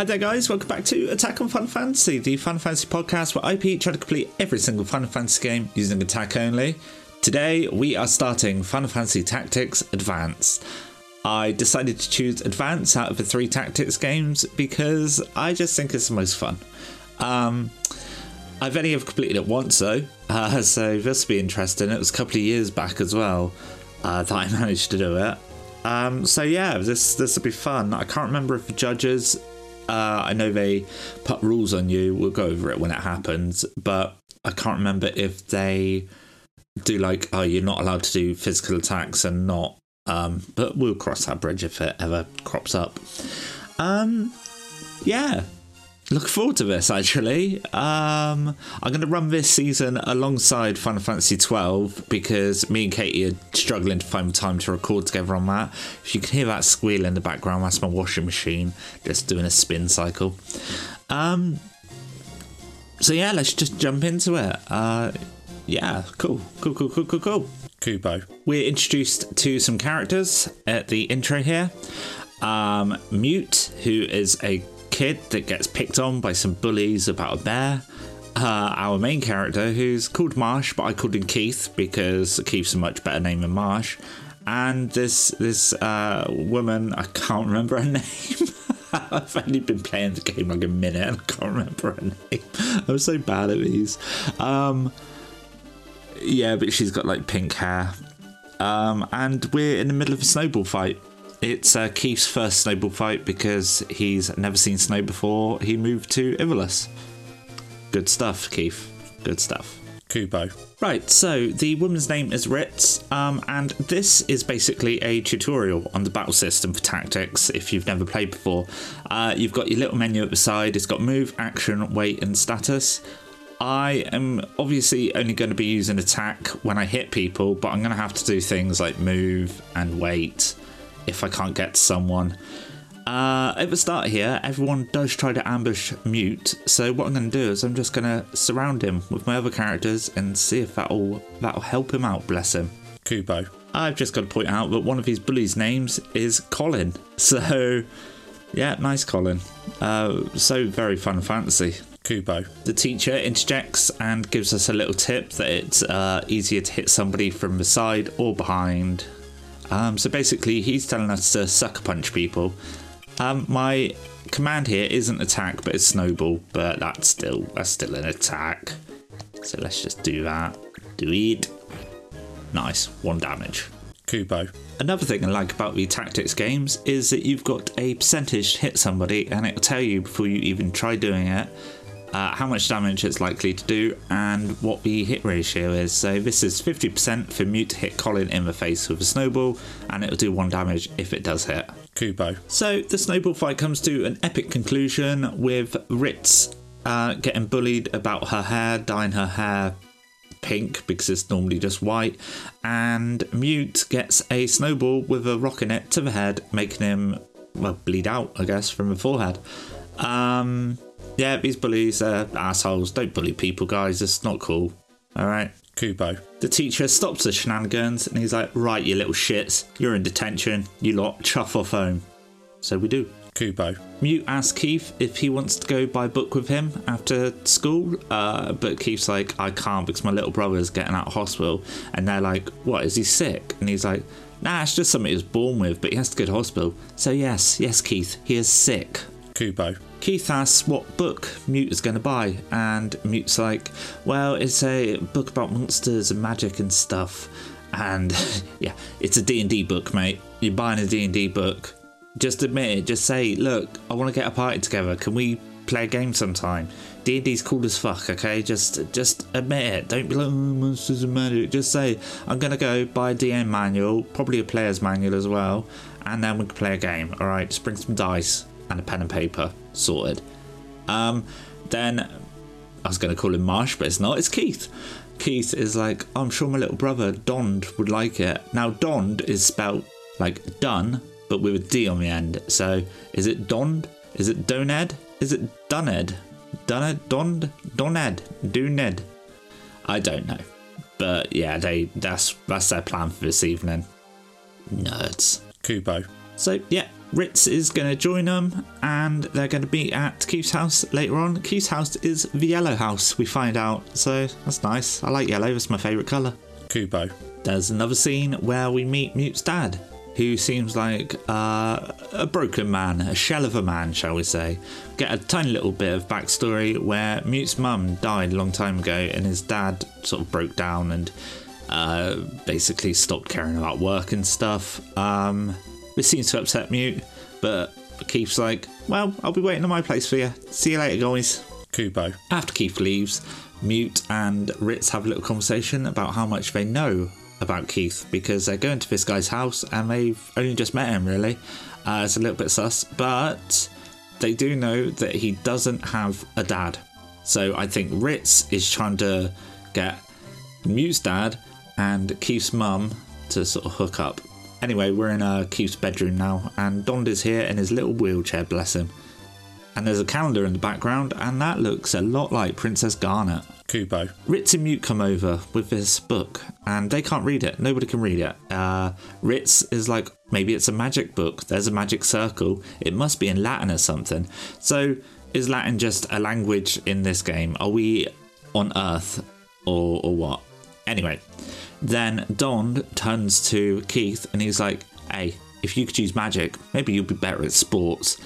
Hi there, guys. Welcome back to Attack on Final Fantasy, the Final Fantasy podcast where IP try to complete every single Final Fantasy game using attack only. Today, we are starting Final Fantasy Tactics Advance. I decided to choose Advance out of the three tactics games because I just think it's the most fun. Um, I've only ever completed it once though, uh, so this will be interesting. It was a couple of years back as well uh, that I managed to do it. Um, so yeah, this this will be fun. I can't remember if the judges. Uh, I know they put rules on you. We'll go over it when it happens, but I can't remember if they do like, oh, you're not allowed to do physical attacks and not. Um, but we'll cross that bridge if it ever crops up. Um, yeah, look forward to this actually. Um, I'm going to run this season alongside Final Fantasy 12 because me and Katie are struggling to find time to record together on that. If you can hear that squeal in the background, that's my washing machine just doing a spin cycle. Um, so yeah, let's just jump into it. Uh, yeah, cool, cool, cool, cool, cool, cool. Kupo. We're introduced to some characters at the intro here. Um, Mewt, who is a kid that gets picked on by some bullies about a bear. Uh, our main character, who's called Marsh, but I called him Keith because Keith's a much better name than Marsh. And this this uh, woman, I can't remember her name. I've only been playing the game like a minute and I can't remember her name. I'm so bad at these. Um, yeah, but she's got like pink hair. Um, and we're in the middle of a snowball fight. It's uh, Keith's first snowball fight because he's never seen snow before. He moved to Ivalice. Good stuff, Keith. Good stuff. Kupo. Right, so the woman's name is Ritz, um, and this is basically a tutorial on the battle system for tactics if you've never played before. Uh, you've got your little menu at the side, it's got move, action, wait, and status. I am obviously only going to be using attack when I hit people, but I'm going to have to do things like move and wait if I can't get to someone. Uh, at the start here, everyone does try to ambush Mewt, so what I'm going to do is I'm just going to surround him with my other characters and see if that'll that'll help him out. Bless him. Kupo. I've just got to point out that one of his bullies' names is Colin, so yeah, nice Colin. Uh, so very Final Fantasy. Kupo. The teacher interjects and gives us a little tip that it's uh, easier to hit somebody from the side or behind. Um, so basically, he's telling us to sucker punch people. Um, my command here isn't attack, but it's snowball. But that's still that's still an attack. So let's just do that. Do it. Nice, one damage. Kupo. Another thing I like about the tactics games is that you've got a percentage to hit somebody, and it'll tell you before you even try doing it uh, how much damage it's likely to do and what the hit ratio is. So this is 50% for Mewt to hit Colin in the face with a snowball, and it'll do one damage if it does hit. Kupo. So the snowball fight comes to an epic conclusion with Ritz uh, getting bullied about her hair, dyeing her hair pink because it's normally just white, and Mewt gets a snowball with a rock in it to the head, making him well bleed out, I guess, from the forehead. Um, yeah, these bullies are assholes. Don't bully people, guys. It's not cool. All right. Kupo. The teacher stops the shenanigans and he's like, Right, you little shits. You're in detention. You lot, chuff off home. So we do. Kupo. Mewt asks Keith if he wants to go buy a book with him after school, uh, but Keith's like, I can't because my little brother's getting out of hospital. And they're like, What, is he sick? And he's like, Nah, it's just something he was born with, but he has to go to hospital. So, yes, yes, Keith, he is sick. Kupo. Keith asks what book Mewt is going to buy, and Mewt's like, Well, it's a book about monsters and magic and stuff. And yeah, it's a D&D book, mate. You're buying a D&D book. Just admit it. Just say, Look, I want to get a party together. Can we play a game sometime? D&D's cool as fuck, okay? Just just admit it. Don't be like, oh, monsters and magic. Just say, I'm going to go buy a DM manual, probably a player's manual as well, and then we can play a game, alright? Just bring some dice and a pen and paper sorted. Um, then I was going to call him Marsh, but it's not. It's Keith. Keith is like, I'm sure my little brother Dond would like it. Now Dond is spelled like done, but with a D on the end. So is it Dond? Is it Doned? Is it Duned? Duned? Dond? Doned? Duned? I don't know. But yeah, they that's that's their plan for this evening. Nerds. Kupo. So yeah, Ritz is going to join them and they're going to be at Keith's house later on. Keith's house is the yellow house, we find out. So that's nice. I like yellow, it's my favourite colour. Kupo. There's another scene where we meet Mewt's dad, who seems like uh, a broken man, a shell of a man, shall we say. Get a tiny little bit of backstory where Mewt's mum died a long time ago and his dad sort of broke down and uh, basically stopped caring about work and stuff. Um, this seems to upset Mewt, but Keith's like, well, I'll be waiting on my place for you. See you later, guys. Kupo. After Keith leaves, Mewt and Ritz have a little conversation about how much they know about Keith because they're going to this guy's house and they've only just met him, really. Uh, it's a little bit sus, but they do know that he doesn't have a dad. So I think Ritz is trying to get Mewt's dad and Keith's mum to sort of hook up. Anyway, we're in uh, Keith's bedroom now, and Dond is here in his little wheelchair, bless him. And there's a calendar in the background, and that looks a lot like Princess Garnet. Kupo. Ritz and Mewt come over with this book, and they can't read it. Nobody can read it. Uh, Ritz is like, maybe it's a magic book. There's a magic circle. It must be in Latin or something. So, is Latin just a language in this game? Are we on Earth or, or what? Anyway, then Don turns to Keith and he's like, hey, if you could use magic, maybe you'd be better at sports.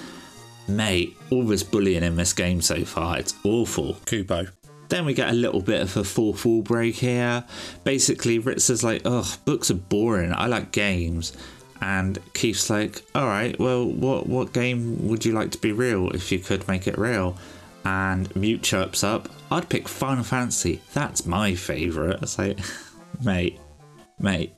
Mate, all this bullying in this game so far, it's awful. Kupo. Then we get a little bit of a fourth wall break here. Basically, Ritz is like, ugh, books are boring. I like games. And Keith's like, all right, well, what, what game would you like to be real if you could make it real? And Mewt chirps up, I'd pick Final Fantasy. That's my favourite. It's like, mate, mate,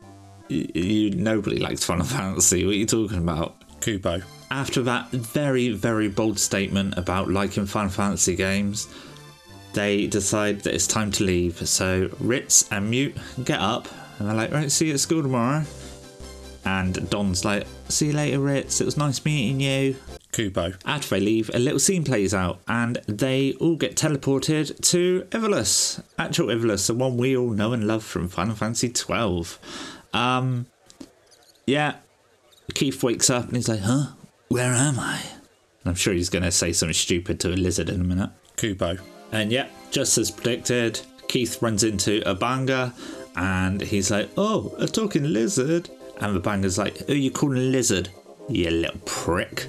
you, you nobody likes Final Fantasy. What are you talking about? Kupo. After that very, very bold statement about liking Final Fantasy games, they decide that it's time to leave. So Ritz and Mewt get up and they're like, right, see you at school tomorrow. And Don's like, see you later, Ritz. It was nice meeting you. Kupo. After they leave, a little scene plays out and they all get teleported to Ivalice. Actual Ivalice, the one we all know and love from Final Fantasy XII. Um, yeah, Keith wakes up and he's like, huh? Where am I? And I'm sure he's going to say something stupid to a lizard in a minute. Kupo. And yeah, just as predicted, Keith runs into a bangaa and he's like, Oh, a talking lizard. And the bangaa's like, Who you calling a lizard? You little prick.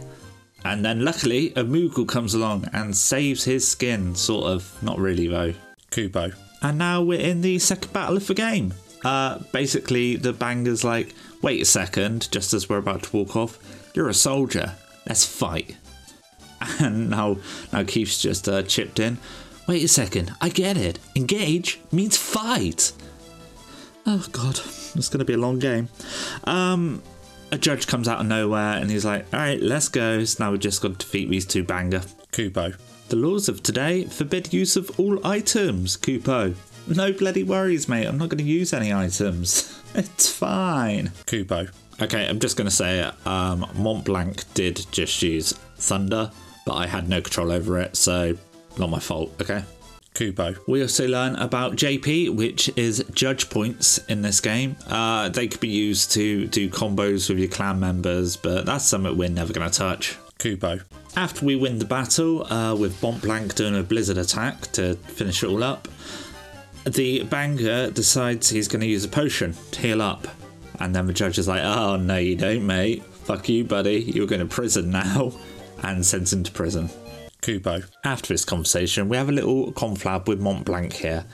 And then luckily, a Moogle comes along and saves his skin, sort of. Not really, though. Kupo. And now we're in the second battle of the game. Uh, basically, the bangaa's like, Wait a second, just as we're about to walk off, you're a soldier. Let's fight. And now, now Keith's just uh, chipped in. Wait a second, I get it. Engage means fight. Oh god, it's going to be a long game. Um, a judge comes out of nowhere and he's like, "All right, let's go." So now we've just got to defeat these two bangaa. Kupo. The laws of today forbid use of all items. Kupo. No bloody worries, mate. I'm not going to use any items. It's fine. Kupo. Okay, I'm just going to say it. Um, Mont Blanc did just use Thunder, but I had no control over it, so not my fault, okay? Kupo. We also learn about JP, which is judge points in this game. Uh, they could be used to do combos with your clan members, but that's something we're never going to touch. Kupo. After we win the battle, uh, with Mont Blanc doing a blizzard attack to finish it all up, the bangaa decides he's going to use a potion to heal up. And then the judge is like, oh, no, you don't, mate. Fuck you, buddy. You're going to prison now. And sends him to prison. Kupo. After this conversation, we have a little conflab with Mont Blanc here.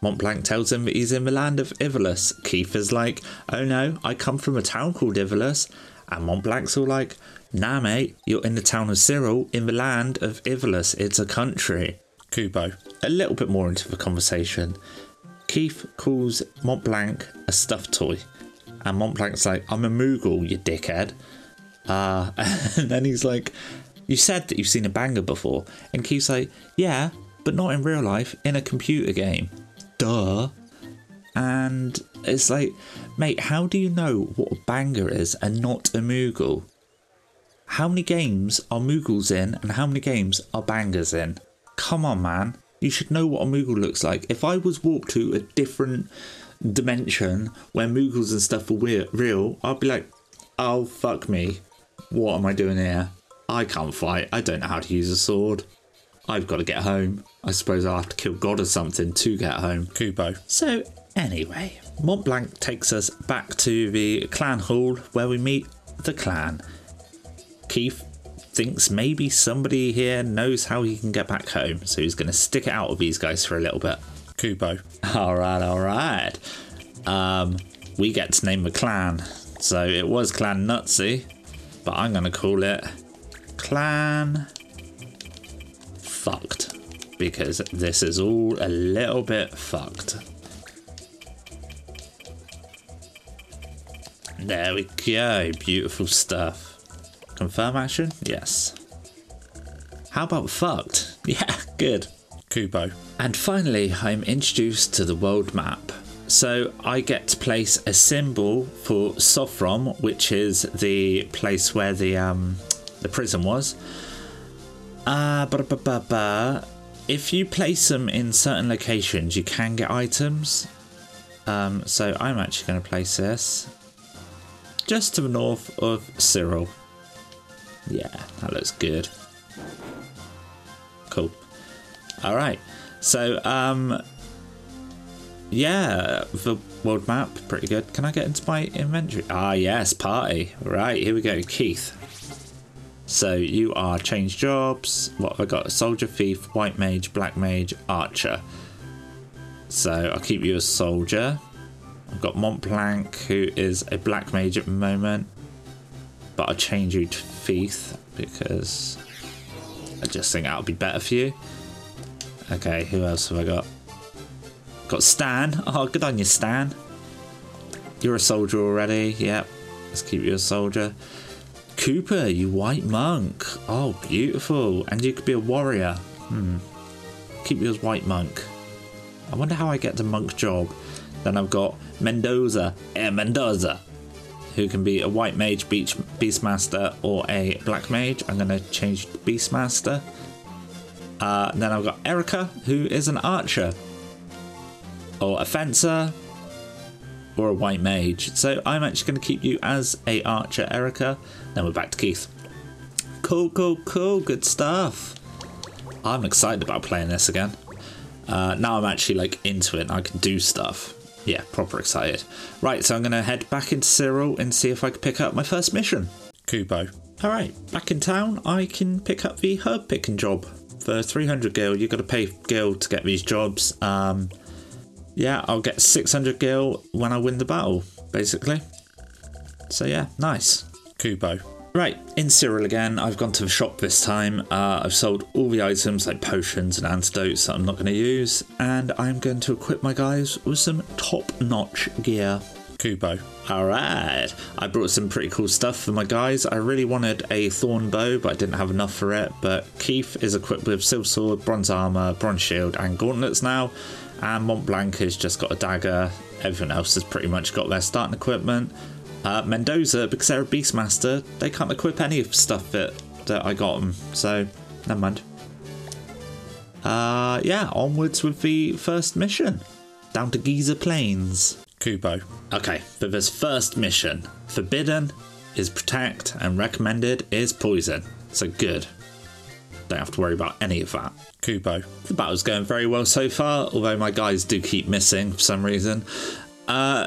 Mont Blanc tells him that he's in the land of Ivalice. Keith is like, oh no, I come from a town called Ivalice. And Mont Blanc's all like, nah, mate, you're in the town of Cyril, in the land of Ivalice. It's a country. Kupo. A little bit more into the conversation. Keith calls Mont Blanc a stuffed toy. And Mont Blanc's like, I'm a Moogle, you dickhead. Uh, and then he's like, You said that you've seen a bangaa before. And Keith's like, Yeah, but not in real life, in a computer game. Duh. And it's like, mate, how do you know what a bangaa is and not a Moogle? How many games are Moogles in and how many games are bangaas in? Come on, man. You should know what a Moogle looks like. If I was warped to a different dimension where Moogles and stuff were real, I'd be like, oh, fuck me. What am I doing here? I can't fight. I don't know how to use a sword. I've got to get home. I suppose I'll have to kill God or something to get home. Kupo. So, anyway, Mont Blanc takes us back to the clan hall where we meet the clan. Keith thinks maybe somebody here knows how he can get back home, so he's going to stick it out with these guys for a little bit. Kupo. All right, all right. Um, we get to name the clan. So it was Clan Nutsy, but I'm going to call it Clan Fucked because this is all a little bit fucked. There we go. Beautiful stuff. Confirm action? Yes. How about fucked? Yeah, good. Kupo. And finally, I'm introduced to the world map. So I get to place a symbol for Sprohm, which is the place where the um, the prison was. Uh. If you place them in certain locations, you can get items. Um, so I'm actually going to place this just to the north of Cyril. Yeah, that looks good. Cool. All right. So, um, yeah, the world map, pretty good. Can I get into my inventory? Ah, yes, party. Right, here we go. Keith. So you are change jobs. What have I got? Soldier, thief, white mage, black mage, archer. So I'll keep you a soldier. I've got Montblanc, who is a black mage at the moment. But I'll change you to thief because I just think that'll be better for you. Okay, who else have I got? Got Stan. Oh, good on you, Stan. You're a soldier already. Yep. Let's keep you a soldier. Cooper, you white monk. Oh, beautiful. And you could be a warrior. Hmm. Keep you as white monk. I wonder how I get the monk job. Then I've got Mendoza. Eh, Mendoza. Who can be a white mage, beach, beastmaster, or a black mage. I'm going to change to beastmaster. Uh, then I've got Erica, who is an archer, or a fencer, or a white mage. So I'm actually going to keep you as a archer, Erica. Then we're back to Keith. Cool, cool, cool. Good stuff. I'm excited about playing this again. Uh, now I'm actually like into it. and I can do stuff. Yeah, proper excited. Right, so I'm going to head back into Cyril and see if I can pick up my first mission. Kupo. All right, back in town, I can pick up the herb picking job for 300 gil. You've got to pay gil to get these jobs. Um, yeah, I'll get 600 gil when I win the battle, basically. So yeah, nice. Kupo. Right, in Cyril again, I've gone to the shop this time. Uh, I've sold all the items like potions and antidotes that I'm not going to use, and I'm going to equip my guys with some top notch gear. Kupo. Alright, I brought some pretty cool stuff for my guys. I really wanted a thorn bow, but I didn't have enough for it. But Keith is equipped with silver sword, bronze armor, bronze shield, and gauntlets now. And Mont Blanc has just got a dagger. Everyone else has pretty much got their starting equipment. Uh, Mendoza, because they're a Beastmaster, they can't equip any of the stuff that, that I got them. So, never mind. Uh, yeah, onwards with the first mission. Down to Giza Plains. Kupo. Okay, for this first mission, forbidden is protect and recommended is poison. So good. Don't have to worry about any of that. Kupo. The battle's going very well so far, although my guys do keep missing for some reason. Uh,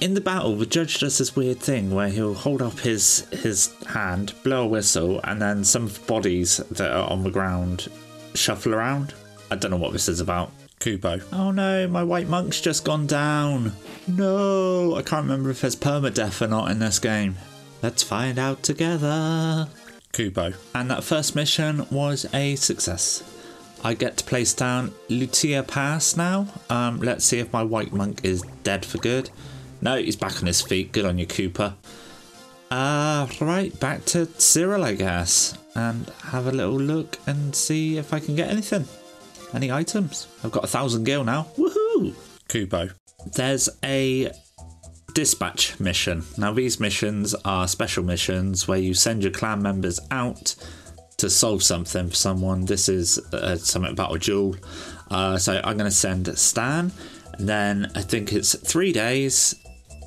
in the battle, the judge does this weird thing where he'll hold up his his hand, blow a whistle, and then some bodies that are on the ground shuffle around. I don't know what this is about. Kupo. Oh no, my white monk's just gone down. No, I can't remember if there's permadeath or not in this game. Let's find out together. Kupo. And that first mission was a success. I get to place down Lutia Pass now. Um, let's see if my white monk is dead for good. No, he's back on his feet. Good on you, Cooper. Uh, right, back to Cyril, I guess. And have a little look and see if I can get anything. Any items? I've got a thousand gil now. Woohoo! Kupo. There's a dispatch mission. Now, these missions are special missions where you send your clan members out to solve something for someone. This is uh, something about a duel. Uh, so I'm going to send Stan, and then I think it's three days,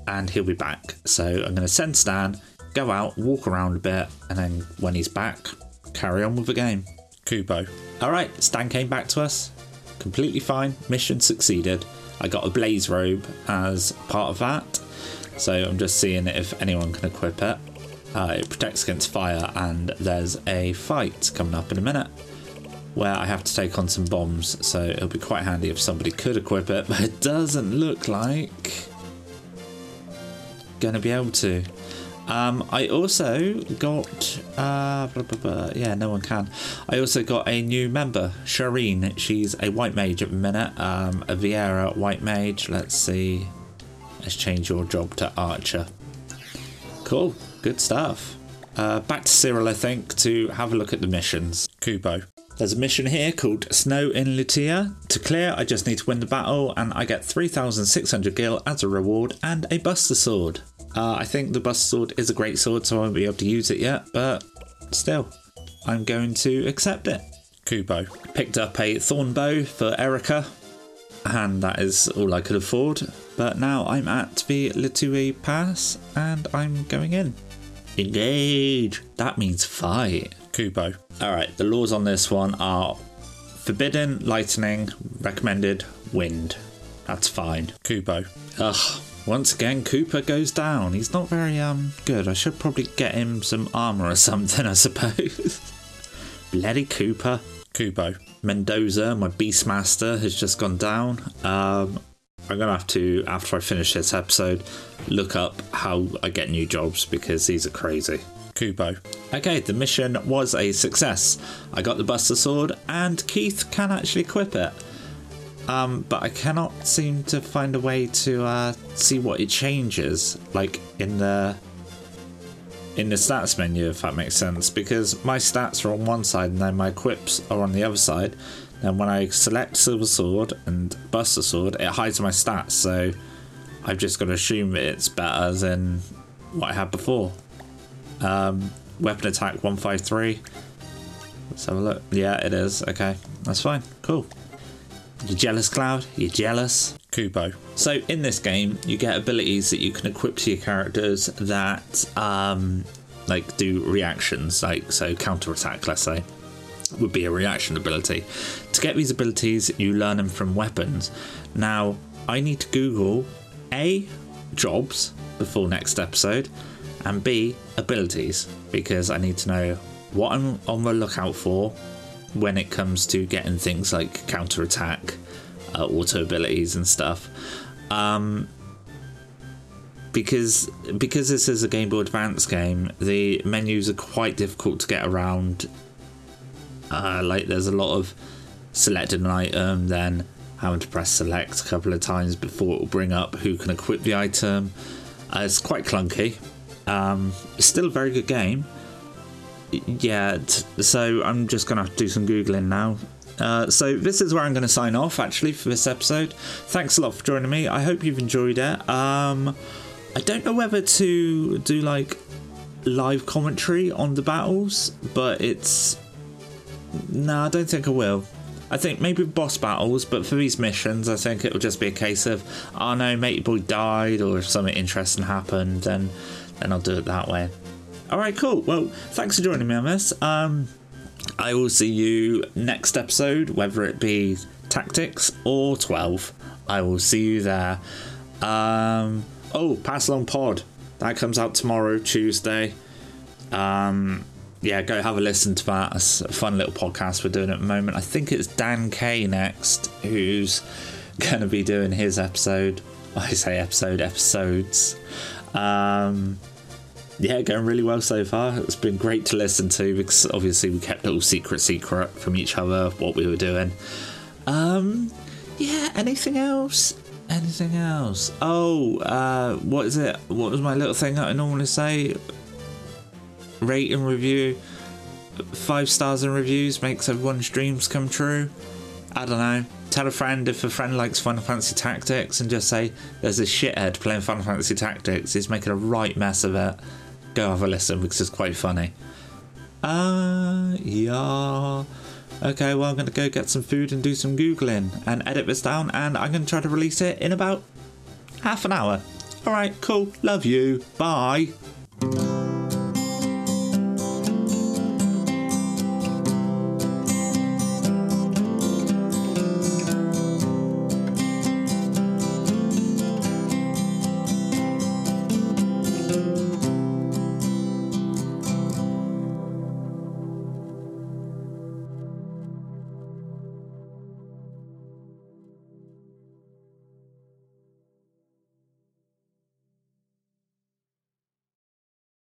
and he'll be back. So I'm going to send Stan. go out, walk around a bit, and then when he's back, carry on with the game. Kupo. All right, Stan came back to us. Completely fine. Mission succeeded. I got a blaze robe as part of that. So I'm just seeing if anyone can equip it. Uh, it protects against fire, and there's a fight coming up in a minute where I have to take on some bombs. So it'll be quite handy if somebody could equip it, but it doesn't look like gonna be able to. Um, I also got, uh, blah, blah, blah. yeah, no one can. I also got a new member, Shireen. She's a white mage at the minute, um, a Viera white mage. Let's see. Let's change your job to archer. Cool, good stuff. Uh, back to Cyril, I think, to have a look at the missions. Kupo. There's a mission here called Snow in Lutia. To clear, I just need to win the battle, and I get 3,600 gil as a reward and a Buster Sword. Uh, I think the Buster Sword is a great sword, so I won't be able to use it yet, but still, I'm going to accept it. Kupo. Picked up a Thorn Bow for Erica, and that is all I could afford. But now I'm at the Lutia Pass, and I'm going in. Engage! That means fight. Kupo. All right, the laws on this one are forbidden, lightning, recommended, wind. That's fine. Kupo. Ugh. Once again, Cooper goes down. He's not very um good. I should probably get him some armor or something, I suppose. Bloody Cooper. Kupo. Mendoza, my Beastmaster, has just gone down. Um, I'm gonna have to, after I finish this episode, look up how I get new jobs because these are crazy. Kupo. Okay, the mission was a success. I got the Buster Sword, and Keith can actually equip it. Um, but I cannot seem to find a way to uh, see what it changes, like in the in the stats menu, if that makes sense. Because my stats are on one side, and then my equips are on the other side. And when I select Silver Sword and Buster Sword, it hides my stats. So I've just got to assume it's better than what I had before. Um, weapon attack 153. Let's have a look. Yeah, it is. Okay, that's fine. Cool. You jealous, Cloud? You jealous? Kupo. So in this game, you get abilities that you can equip to your characters that um, like do reactions, like so counter attack. Let's say would be a reaction ability. To get these abilities, you learn them from weapons. Now, I need to Google a jobs before next episode, and b abilities because I need to know what I'm on the lookout for when it comes to getting things like counter attack, uh, auto abilities, and stuff. Um, because because this is a Game Boy Advance game, the menus are quite difficult to get around. Uh, like there's a lot of selecting an item, then having to press select a couple of times before it will bring up who can equip the item. Uh, it's quite clunky. Um, it's still a very good game. Yeah, so I'm just gonna have to do some googling now. Uh, so this is where I'm going to sign off actually for this episode. Thanks a lot for joining me. I hope you've enjoyed it. Um, I don't know whether to do like live commentary on the battles, but it's no, I don't think I will. I think maybe boss battles, but for these missions, I think it will just be a case of, oh no, matey boy died, or if something interesting happened, then then I'll do it that way. All right, cool. Well, thanks for joining me on this. Um, I will see you next episode, whether it be tactics or twelve. I will see you there. Um, oh, pass along pod that comes out tomorrow, Tuesday. Um, yeah, go have a listen to that. It's a fun little podcast we're doing at the moment. I think it's Dan K next who's going to be doing his episode. I say episode, episodes. Um, yeah, going really well so far. It's been great to listen to because obviously we kept it all secret, secret from each other what we were doing. Um, yeah, anything else? Anything else? Oh, uh, what is it? What was my little thing that I normally say? Rate and review. Five stars and reviews makes everyone's dreams come true. I don't know. Tell a friend if a friend likes Final Fantasy Tactics and just say there's a shithead playing Final Fantasy Tactics. He's making a right mess of it. Go have a listen because it's quite funny. Uh, yeah. Okay, well, I'm going to go get some food and do some Googling and edit this down, and I'm going to try to release it in about half an hour. Alright, cool. Love you. Bye.